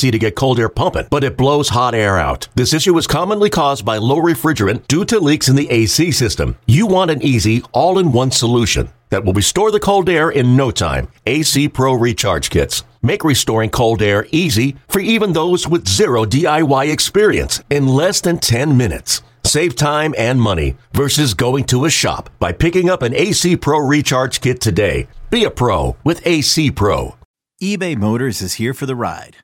to get cold air pumping, but it blows hot air out. This issue is commonly caused by low refrigerant due to leaks in the AC system. You want an easy, all in one solution that will restore the cold air in no time. AC Pro Recharge Kits. Make restoring cold air easy for even those with zero DIY experience in less than 10 minutes. Save time and money versus going to a shop by picking up an AC Pro Recharge Kit today. Be a pro with AC Pro. eBay Motors is here for the ride.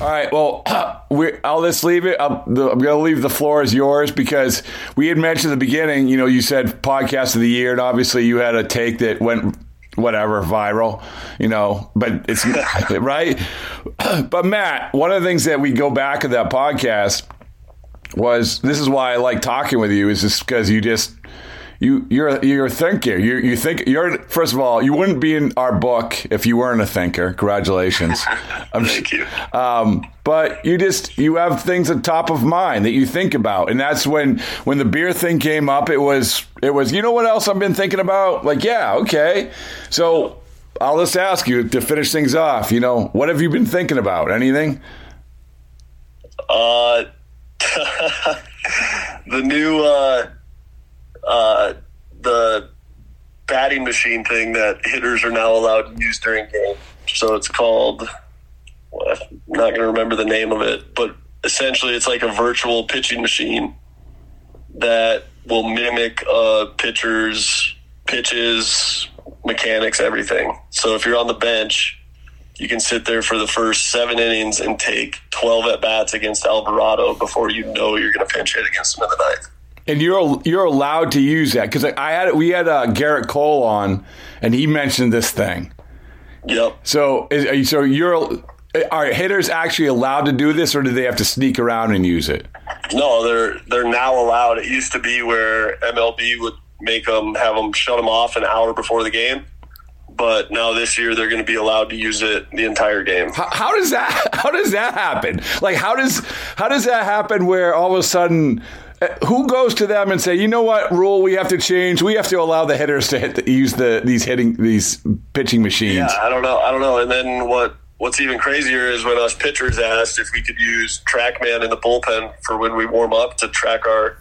All right. Well, we, I'll just leave it. I'm, I'm going to leave the floor as yours because we had mentioned at the beginning. You know, you said podcast of the year, and obviously you had a take that went whatever viral. You know, but it's right. But Matt, one of the things that we go back to that podcast was this is why I like talking with you is just because you just you you're you're a thinker. You you think you're first of all you wouldn't be in our book if you weren't a thinker. Congratulations. Thank you. Um, but you just you have things at top of mind that you think about, and that's when when the beer thing came up. It was it was you know what else I've been thinking about? Like yeah, okay. So I'll just ask you to finish things off. You know what have you been thinking about? Anything? Uh, the new uh, uh, the batting machine thing that hitters are now allowed to use during game. So it's called. Well, I'm not going to remember the name of it, but essentially it's like a virtual pitching machine that will mimic a pitcher's pitches, mechanics, everything. So if you're on the bench, you can sit there for the first seven innings and take 12 at bats against Alvarado before you know you're going to pinch hit against him in the ninth. And you're you're allowed to use that because I had we had uh, Gerrit Cole on, and he mentioned this thing. Yep. So is, so you're are hitters actually allowed to do this, or do they have to sneak around and use it? No, they're they're now allowed. It used to be where MLB would make them have them shut them off an hour before the game, but now this year they're going to be allowed to use it the entire game. How, how does that how does that happen? Like how does how does that happen? Where all of a sudden. Who goes to them and say, you know what rule we have to change? We have to allow the hitters to hit the, use the these hitting these pitching machines. Yeah, I don't know. I don't know. And then what? What's even crazier is when us pitchers asked if we could use TrackMan in the bullpen for when we warm up to track our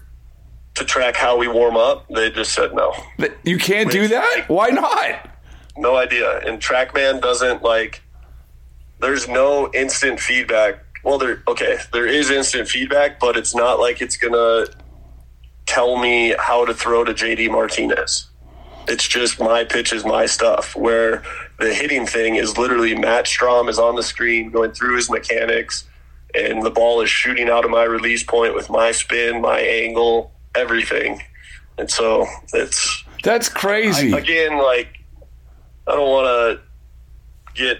to track how we warm up. They just said no. But You can't do that. Why not? No idea. And TrackMan doesn't like. There's no instant feedback. Well, there. Okay, there is instant feedback, but it's not like it's gonna tell me how to throw to JD Martinez. It's just my pitch is my stuff. Where the hitting thing is literally Matt Strahm is on the screen going through his mechanics, and the ball is shooting out of my release point with my spin, my angle, everything. And so it's That's crazy. I, again, like I don't want to get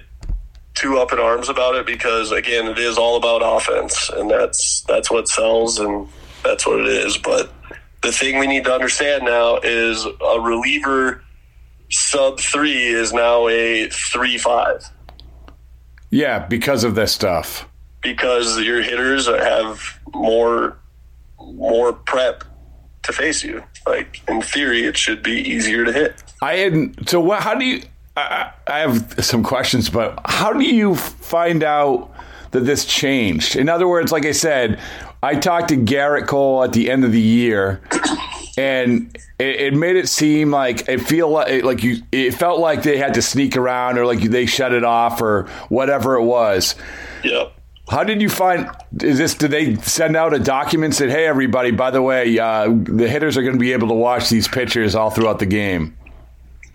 too up in arms about it because again, it is all about offense, and that's that's what sells, and that's what it is. But the thing we need to understand now is a reliever sub three is now a three five. Yeah, because of this stuff. Because your hitters have more more prep to face you. Like in theory, it should be easier to hit. I had so what? How do you? I, I have some questions, but how do you find out that this changed? In other words, like I said, I talked to Gerrit Cole at the end of the year, and it, it made it seem like it feel like, like you. It felt like they had to sneak around, or like they shut it off, or whatever it was. Yep. How did you find? Is this? Did they send out a document that hey everybody? By the way, uh, the hitters are going to be able to watch these pitchers all throughout the game.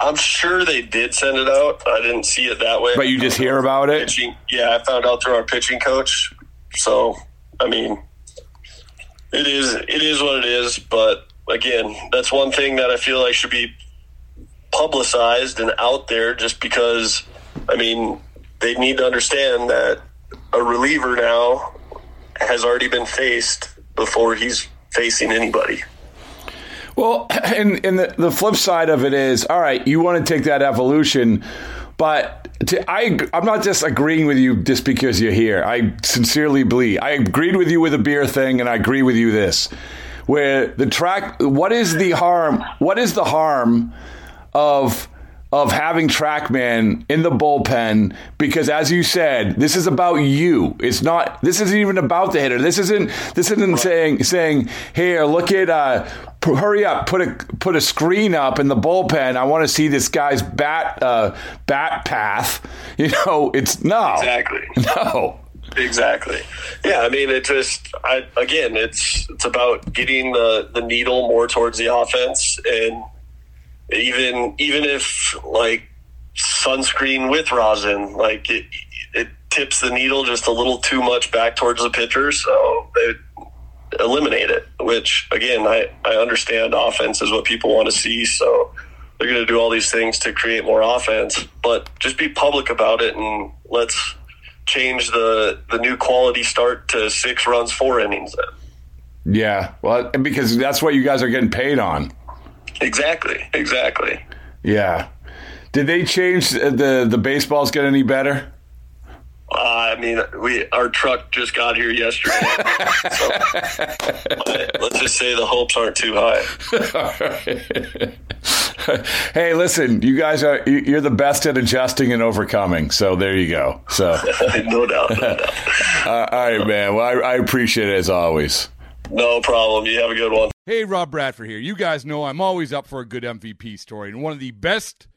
I'm sure they did send it out. I didn't see it that way. But you just hear about it? Pitching, yeah, I found out through our pitching coach. So, I mean, it is it is what it is. But again, that's one thing that I feel like should be publicized and out there, just because. I mean, they need to understand that a reliever now has already been faced before he's facing anybody. Well, and, and the, the flip side of it is, all right, you want to take that evolution, but to, I, I'm not just agreeing with you just because you're here. I sincerely believe I agreed with you with the beer thing, and I agree with you this, where the track. What is the harm? What is the harm of? of having TrackMan in the bullpen because, as you said, this is about you. It's not. This isn't even about the hitter. This isn't. This isn't saying saying here. Look at. Uh, hurry up. Put a put a screen up in the bullpen. I want to see this guy's bat uh, bat path. You know, it's no exactly no. Exactly. Yeah, I mean, it just I, again, it's it's about getting the the needle more towards the offense and even even if like sunscreen with rosin, like it it tips the needle just a little too much back towards the pitcher, so they eliminate it. Which again, I I understand offense is what people want to see, so they're going to do all these things to create more offense, but just be public about it and let's change the the new quality start to six runs, four innings. Then. Yeah, well, because that's what you guys are getting paid on. Exactly. Exactly. Yeah. Did they change uh, the the baseballs get any better? Uh, I mean, we our truck just got here yesterday. so, let's just say the hopes aren't too high. hey, listen, you guys are you're the best at adjusting and overcoming. So there you go. So no doubt. No doubt. uh, all right, man. Well, I, I appreciate it as always. No problem. You have a good one. Hey, Rob Bradford here. You guys know I'm always up for a good MVP story, and one of the best